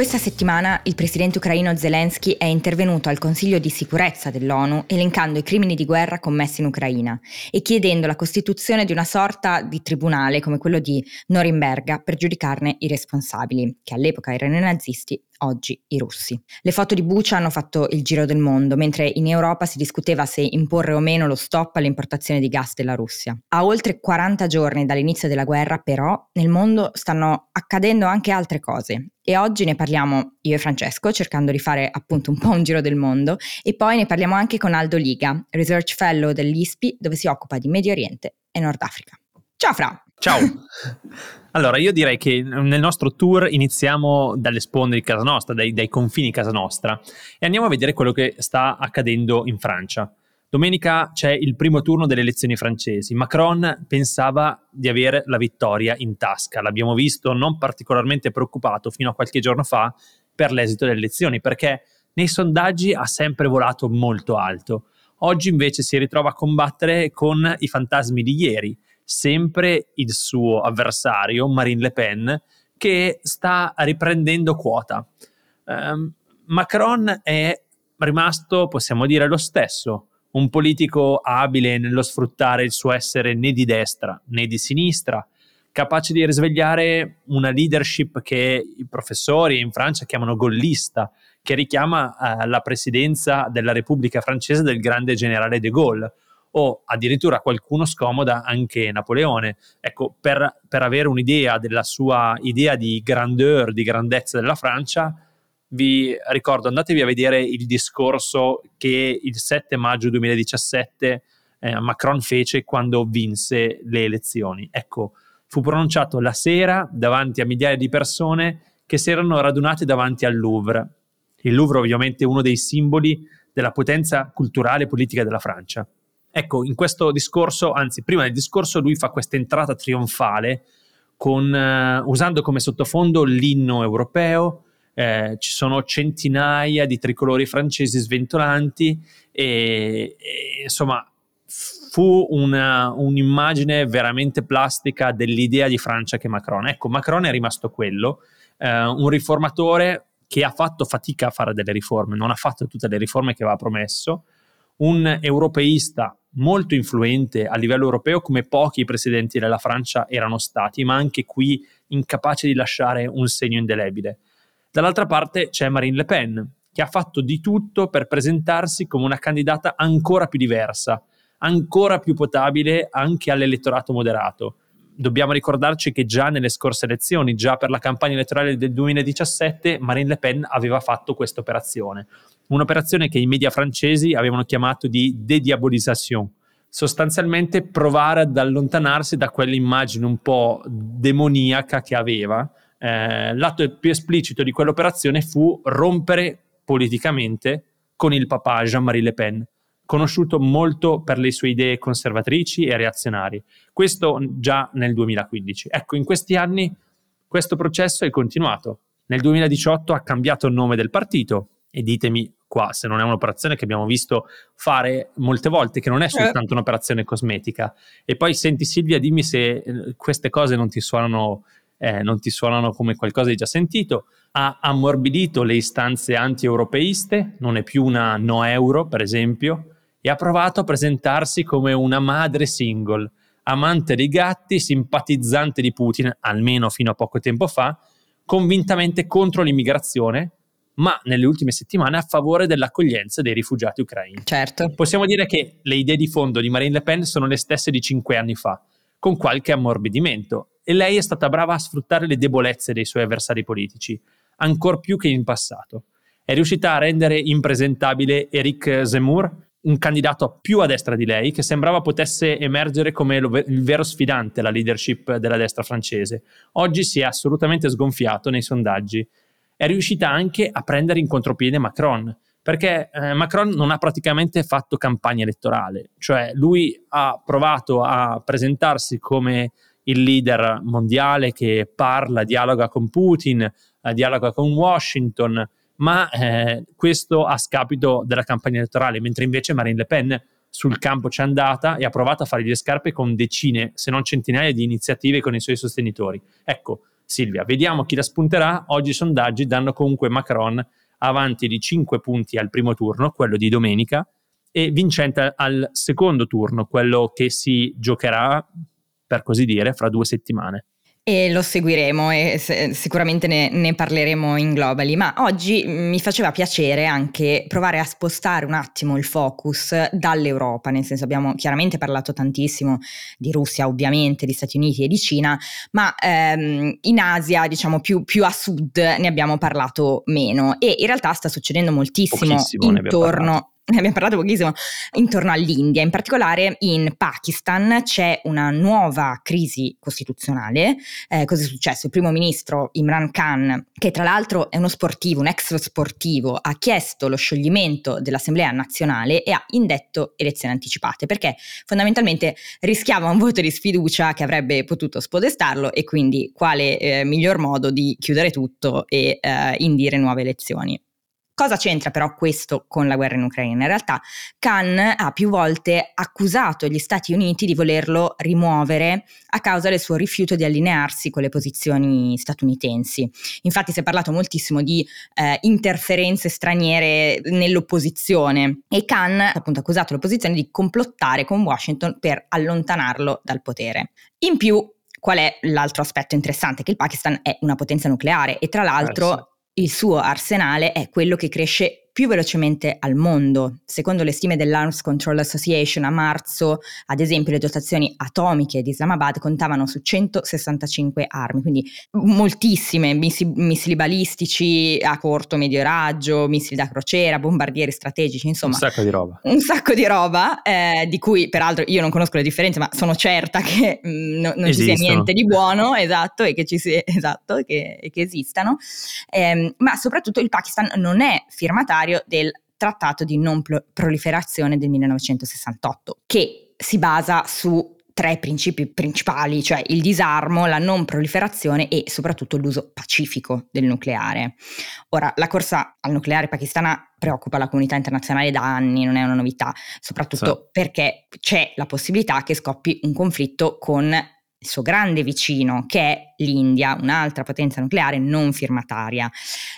Questa settimana il presidente ucraino Zelensky è intervenuto al Consiglio di sicurezza dell'ONU elencando i crimini di guerra commessi in Ucraina e chiedendo la costituzione di una sorta di tribunale come quello di Norimberga per giudicarne i responsabili, che all'epoca erano i nazisti oggi i russi. Le foto di Bucha hanno fatto il giro del mondo, mentre in Europa si discuteva se imporre o meno lo stop all'importazione di gas della Russia. A oltre 40 giorni dall'inizio della guerra, però, nel mondo stanno accadendo anche altre cose. E oggi ne parliamo io e Francesco, cercando di fare appunto un po' un giro del mondo, e poi ne parliamo anche con Aldo Liga, Research Fellow dell'ISPI, dove si occupa di Medio Oriente e Nord Africa. Ciao Fra! Ciao! Allora, io direi che nel nostro tour iniziamo dalle sponde di casa nostra, dai, dai, confini di casa nostra, e andiamo a vedere quello che sta accadendo in Francia. Domenica c'è il primo turno delle elezioni francesi. Macron pensava di avere la vittoria in tasca. L'abbiamo visto non particolarmente preoccupato fino a qualche giorno fa per l'esito delle elezioni, perché nei sondaggi ha sempre volato molto alto. Oggi invece si ritrova a combattere con i fantasmi di ieri sempre il suo avversario, Marine Le Pen, che sta riprendendo quota. Um, Macron è rimasto, possiamo dire, lo stesso, un politico abile nello sfruttare il suo essere né di destra né di sinistra, capace di risvegliare una leadership che i professori in Francia chiamano gollista, che richiama eh, la presidenza della Repubblica francese del grande generale de Gaulle o addirittura qualcuno scomoda anche Napoleone. Ecco, per, per avere un'idea della sua idea di grandeur, di grandezza della Francia, vi ricordo, andatevi a vedere il discorso che il 7 maggio 2017 eh, Macron fece quando vinse le elezioni. Ecco, fu pronunciato la sera davanti a migliaia di persone che si erano radunate davanti al Louvre. Il Louvre ovviamente è uno dei simboli della potenza culturale e politica della Francia. Ecco, in questo discorso, anzi prima del discorso, lui fa questa entrata trionfale con, uh, usando come sottofondo l'inno europeo, eh, ci sono centinaia di tricolori francesi sventolanti e, e insomma fu una, un'immagine veramente plastica dell'idea di Francia che Macron. Ecco, Macron è rimasto quello, eh, un riformatore che ha fatto fatica a fare delle riforme, non ha fatto tutte le riforme che aveva promesso, un europeista molto influente a livello europeo come pochi presidenti della Francia erano stati, ma anche qui incapace di lasciare un segno indelebile. Dall'altra parte c'è Marine Le Pen, che ha fatto di tutto per presentarsi come una candidata ancora più diversa, ancora più potabile anche all'elettorato moderato. Dobbiamo ricordarci che già nelle scorse elezioni, già per la campagna elettorale del 2017, Marine Le Pen aveva fatto questa operazione un'operazione che i media francesi avevano chiamato di dédiabolisation, sostanzialmente provare ad allontanarsi da quell'immagine un po' demoniaca che aveva. Eh, l'atto più esplicito di quell'operazione fu rompere politicamente con il papà Jean-Marie Le Pen, conosciuto molto per le sue idee conservatrici e reazionarie. Questo già nel 2015. Ecco, in questi anni questo processo è continuato. Nel 2018 ha cambiato il nome del partito e ditemi qua, se non è un'operazione che abbiamo visto fare molte volte, che non è soltanto eh. un'operazione cosmetica. E poi senti Silvia, dimmi se eh, queste cose non ti suonano, eh, non ti suonano come qualcosa di già sentito. Ha ammorbidito le istanze anti-europeiste, non è più una no euro, per esempio, e ha provato a presentarsi come una madre single, amante dei gatti, simpatizzante di Putin, almeno fino a poco tempo fa, convintamente contro l'immigrazione ma nelle ultime settimane a favore dell'accoglienza dei rifugiati ucraini. Certo. Possiamo dire che le idee di fondo di Marine Le Pen sono le stesse di cinque anni fa, con qualche ammorbidimento, e lei è stata brava a sfruttare le debolezze dei suoi avversari politici, ancor più che in passato. È riuscita a rendere impresentabile Eric Zemmour, un candidato più a destra di lei, che sembrava potesse emergere come il vero sfidante alla leadership della destra francese. Oggi si è assolutamente sgonfiato nei sondaggi è riuscita anche a prendere in contropiede Macron, perché eh, Macron non ha praticamente fatto campagna elettorale, cioè lui ha provato a presentarsi come il leader mondiale che parla, dialoga con Putin, eh, dialoga con Washington, ma eh, questo a scapito della campagna elettorale, mentre invece Marine Le Pen sul campo c'è andata e ha provato a fare le scarpe con decine, se non centinaia di iniziative con i suoi sostenitori. Ecco, Silvia, vediamo chi la spunterà. Oggi i sondaggi danno comunque Macron avanti di 5 punti al primo turno, quello di domenica, e vincente al secondo turno, quello che si giocherà, per così dire, fra due settimane. E lo seguiremo e sicuramente ne, ne, parleremo in globally, ma oggi mi faceva piacere anche provare a spostare un attimo il focus dall'Europa, nel senso abbiamo chiaramente parlato tantissimo di Russia, ovviamente, di Stati Uniti e di Cina, ma ehm, in Asia, diciamo più, più, a sud, ne abbiamo parlato meno. E in realtà sta succedendo moltissimo Pochissimo intorno ne abbiamo parlato pochissimo, intorno all'India. In particolare in Pakistan c'è una nuova crisi costituzionale. Eh, cosa è successo? Il primo ministro Imran Khan, che tra l'altro è uno sportivo, un ex sportivo, ha chiesto lo scioglimento dell'Assemblea nazionale e ha indetto elezioni anticipate perché fondamentalmente rischiava un voto di sfiducia che avrebbe potuto spodestarlo e quindi quale eh, miglior modo di chiudere tutto e eh, indire nuove elezioni. Cosa c'entra però questo con la guerra in Ucraina? In realtà Khan ha più volte accusato gli Stati Uniti di volerlo rimuovere a causa del suo rifiuto di allinearsi con le posizioni statunitensi. Infatti si è parlato moltissimo di eh, interferenze straniere nell'opposizione e Khan ha appunto accusato l'opposizione di complottare con Washington per allontanarlo dal potere. In più Qual è l'altro aspetto interessante? Che il Pakistan è una potenza nucleare e tra l'altro eh il suo arsenale è quello che cresce più velocemente al mondo. Secondo le stime dell'Arms Control Association a marzo, ad esempio, le dotazioni atomiche di Islamabad contavano su 165 armi, quindi moltissime, missi- missili balistici a corto medio raggio, missili da crociera, bombardieri strategici, insomma. Un sacco di roba. Un sacco di roba, eh, di cui peraltro io non conosco le differenze, ma sono certa che mh, mm, no, non ci sia niente di buono, esatto, e che, ci sia, esatto, che, che esistano. Eh, ma soprattutto il Pakistan non è firmatario firmatario del Trattato di non proliferazione del 1968, che si basa su tre principi principali, cioè il disarmo, la non proliferazione e soprattutto l'uso pacifico del nucleare. Ora, la corsa al nucleare pakistana preoccupa la comunità internazionale da anni, non è una novità, soprattutto sì. perché c'è la possibilità che scoppi un conflitto con il suo grande vicino, che è l'India, un'altra potenza nucleare non firmataria.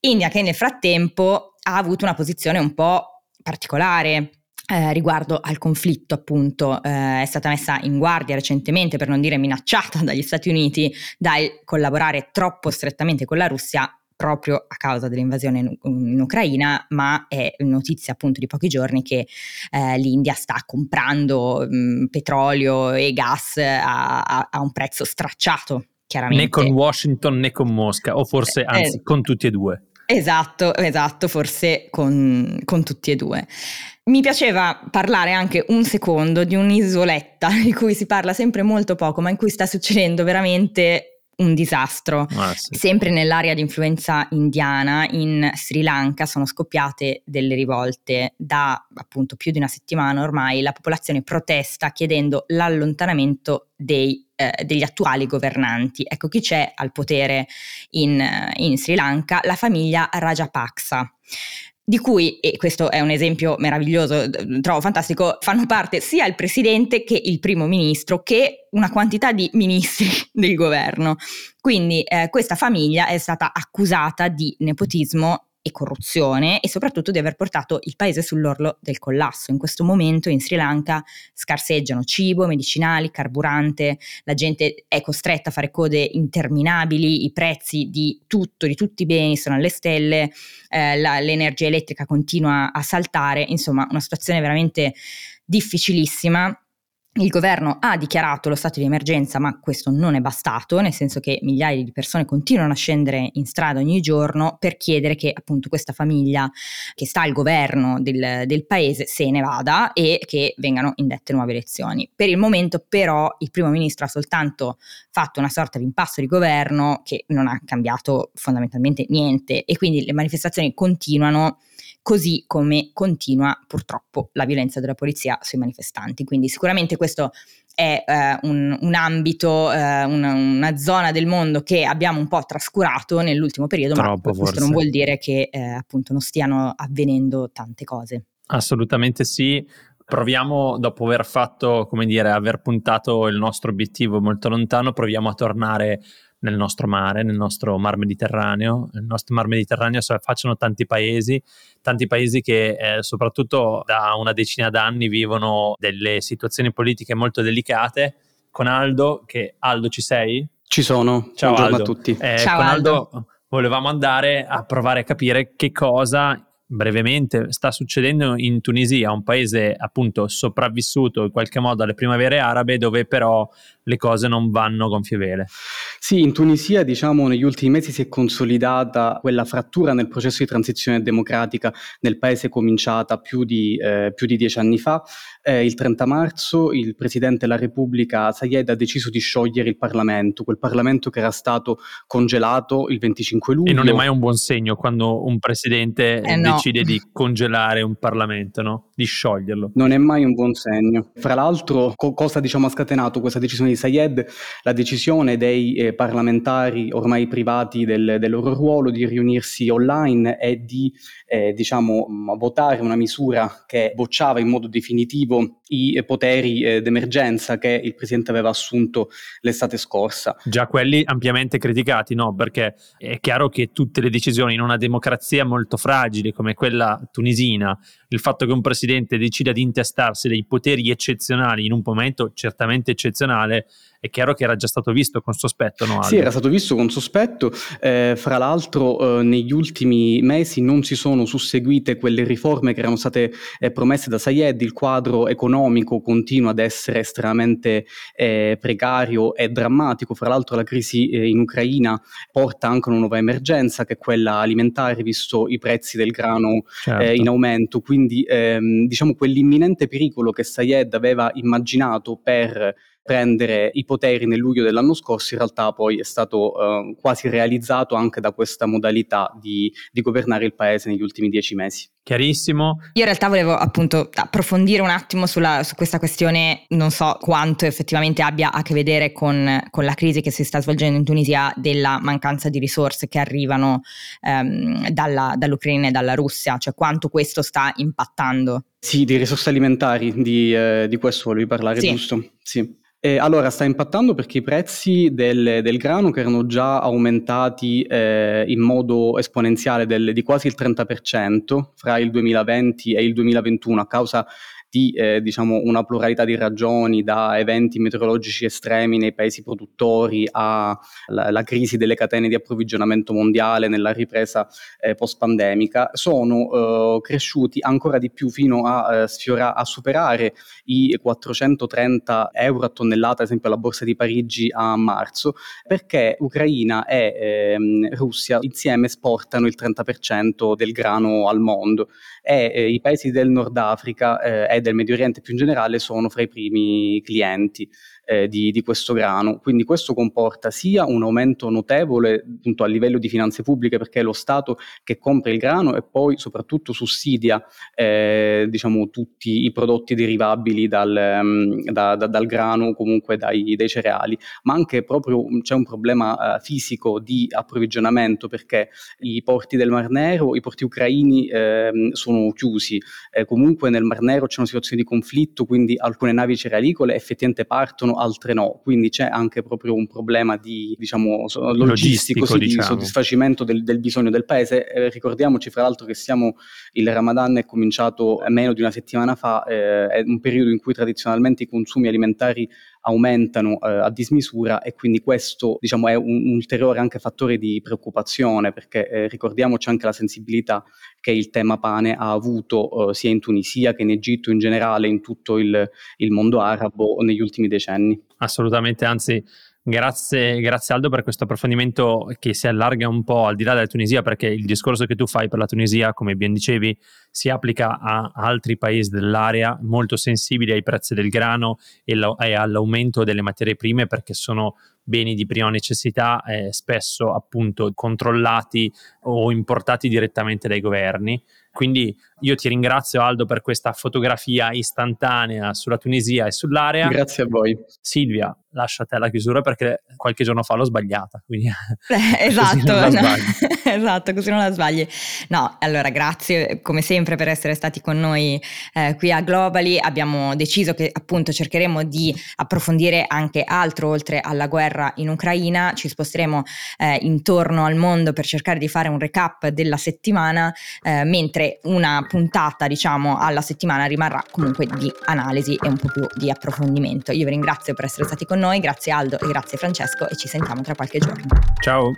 India che nel frattempo ha avuto una posizione un po' particolare, eh, riguardo al conflitto, appunto, eh, è stata messa in guardia recentemente, per non dire minacciata dagli Stati Uniti, dal collaborare troppo strettamente con la Russia proprio a causa dell'invasione in, in Ucraina, ma è notizia appunto di pochi giorni che eh, l'India sta comprando mh, petrolio e gas a, a, a un prezzo stracciato. Chiaramente. Né con Washington né con Mosca, o forse eh, anzi eh, con tutti e due. Esatto, esatto, forse con, con, tutti e due. Mi piaceva parlare anche un secondo di un'isoletta di cui si parla sempre molto poco, ma in cui sta succedendo veramente un disastro. Ah, sì. Sempre nell'area di influenza indiana, in Sri Lanka, sono scoppiate delle rivolte da appunto più di una settimana ormai. La popolazione protesta chiedendo l'allontanamento dei, eh, degli attuali governanti. Ecco chi c'è al potere in, in Sri Lanka, la famiglia Rajapaksa di cui, e questo è un esempio meraviglioso, trovo fantastico, fanno parte sia il presidente che il primo ministro che una quantità di ministri del governo. Quindi eh, questa famiglia è stata accusata di nepotismo e corruzione e soprattutto di aver portato il paese sull'orlo del collasso. In questo momento in Sri Lanka scarseggiano cibo, medicinali, carburante, la gente è costretta a fare code interminabili, i prezzi di tutto, di tutti i beni sono alle stelle, eh, la, l'energia elettrica continua a saltare, insomma una situazione veramente difficilissima il governo ha dichiarato lo stato di emergenza, ma questo non è bastato, nel senso che migliaia di persone continuano a scendere in strada ogni giorno per chiedere che appunto questa famiglia che sta al governo del, del paese se ne vada e che vengano indette nuove elezioni. Per il momento però il primo ministro ha soltanto fatto una sorta di impasto di governo che non ha cambiato fondamentalmente niente e quindi le manifestazioni continuano così come continua purtroppo la violenza della polizia sui manifestanti. Quindi sicuramente questo è eh, un, un, ambito, eh, una, una, zona del mondo che abbiamo un po' trascurato nell'ultimo periodo, Troppo, ma questo forse. non vuol dire che eh, appunto non stiano avvenendo tante cose. Assolutamente sì. Proviamo, dopo aver fatto, come dire, aver puntato il nostro obiettivo molto lontano, proviamo a tornare nel nostro mare, nel nostro mar Mediterraneo. Nel nostro mar Mediterraneo si affacciano tanti paesi, tanti paesi che eh, soprattutto da una decina d'anni vivono delle situazioni politiche molto delicate. Con Aldo, che Aldo ci sei? Ci sono, ciao Buongiorno Aldo. a tutti. Eh, ciao con Aldo. Aldo volevamo andare a provare a capire che cosa brevemente sta succedendo in Tunisia, un paese appunto sopravvissuto in qualche modo alle primavere arabe, dove però le cose non vanno gonfie vele. Sì, in Tunisia diciamo negli ultimi mesi si è consolidata quella frattura nel processo di transizione democratica nel paese cominciata più di, eh, più di dieci anni fa. Eh, il 30 marzo il Presidente della Repubblica Sayed ha deciso di sciogliere il Parlamento, quel Parlamento che era stato congelato il 25 luglio. E non è mai un buon segno quando un Presidente eh no. Decide di congelare un Parlamento, no? di scioglierlo. Non è mai un buon segno. Fra l'altro, co- cosa diciamo, ha scatenato questa decisione di Sayed? La decisione dei eh, parlamentari ormai privati del, del, loro ruolo di riunirsi online e di eh, diciamo, votare una misura che bocciava in modo definitivo i poteri eh, d'emergenza che il Presidente aveva assunto l'estate scorsa. Già quelli ampiamente criticati, no? Perché è chiaro che tutte le decisioni in una democrazia molto fragile come quella tunisina, il fatto che un Presidente decida di intestarsi dei poteri eccezionali in un momento certamente eccezionale è chiaro che era già stato visto con sospetto, no? Aldo? Sì, era stato visto con sospetto. Eh, fra l'altro, eh, negli ultimi mesi non si sono susseguite quelle riforme che erano state eh, promesse da Sayed. Il quadro economico continua ad essere estremamente eh, precario e drammatico. Fra l'altro, la crisi eh, in Ucraina porta anche una nuova emergenza, che è quella alimentare, visto i prezzi del grano eh, certo. in aumento. Quindi, ehm, diciamo, quell'imminente pericolo che Sayed aveva immaginato per prendere i poteri nel luglio dell'anno scorso, in realtà poi è stato eh, quasi realizzato anche da questa modalità di, di governare il paese negli ultimi dieci mesi. Chiarissimo. Io in realtà volevo appunto approfondire un attimo sulla, su questa questione, non so quanto effettivamente abbia a che vedere con, con, la crisi che si sta svolgendo in Tunisia della mancanza di risorse che arrivano ehm, dalla, dall'Ucraina e dalla Russia, cioè quanto questo sta impattando. Sì, di risorse alimentari, di, eh, di questo volevi parlare, sì. giusto? Sì. Eh, allora, sta impattando perché i prezzi del, del grano, che erano già aumentati eh, in modo esponenziale del, di quasi il 30% fra il 2020 e il 2021 a causa di eh, diciamo una pluralità di ragioni, da eventi meteorologici estremi nei paesi produttori alla crisi delle catene di approvvigionamento mondiale nella ripresa eh, post-pandemica, sono eh, cresciuti ancora di più fino a, eh, sfiora- a superare i 430 euro a tonnellata, ad esempio alla borsa di Parigi a marzo, perché Ucraina e ehm, Russia insieme esportano il 30% del grano al mondo. E eh, i paesi del Nord Africa eh, e del Medio Oriente più in generale sono fra i primi clienti eh, di, di, questo grano. Quindi questo comporta sia un aumento notevole appunto, a livello di finanze pubbliche perché è lo Stato che compra il grano e poi soprattutto sussidia eh, diciamo, tutti i prodotti derivabili dal, um, da, da, dal grano, comunque dai, dai, cereali, ma anche proprio c'è un problema uh, fisico di approvvigionamento perché i porti del Mar Nero, i porti ucraini eh, sono chiusi, eh, comunque nel Mar Nero c'è una situazione di conflitto, quindi alcune navi cerealicole effettivamente partono altre no. Quindi c'è anche proprio un problema di diciamo, logistico, logistico sì, diciamo. di soddisfacimento del, del, bisogno del paese. Eh, ricordiamoci fra l'altro che siamo, il Ramadan è cominciato meno di una settimana fa, eh, è un periodo in cui tradizionalmente i consumi alimentari aumentano eh, a dismisura e quindi questo diciamo, è un, un, ulteriore anche fattore di preoccupazione perché eh, ricordiamoci anche la sensibilità che il tema pane ha avuto eh, sia in Tunisia che in Egitto in generale, in tutto il, il mondo arabo negli ultimi decenni. Assolutamente, anzi Grazie, grazie, Aldo per questo approfondimento che si allarga un po' al di là della Tunisia, perché il discorso che tu fai per la Tunisia, come ben dicevi, si applica a altri paesi dell'area molto sensibili ai prezzi del grano e, lo, e all'aumento delle materie prime, perché sono beni di prima necessità, eh, spesso appunto controllati o importati direttamente dai governi. Quindi io ti ringrazio Aldo per questa fotografia istantanea sulla Tunisia e sull'area. Grazie a voi. Silvia, lascio a te la chiusura perché qualche giorno fa l'ho sbagliata. Quindi eh, esatto, così no. esatto, così non la sbagli. No, allora grazie come sempre per essere stati con noi eh, qui a Globally. Abbiamo deciso che appunto cercheremo di approfondire anche altro oltre alla guerra in Ucraina. Ci sposteremo eh, intorno al mondo per cercare di fare un recap della settimana, eh, mentre una puntata, diciamo, alla settimana rimarrà comunque di analisi e un po' più di approfondimento. Io vi ringrazio per essere stati con noi, grazie Aldo e grazie Francesco e ci sentiamo tra qualche giorno. Ciao!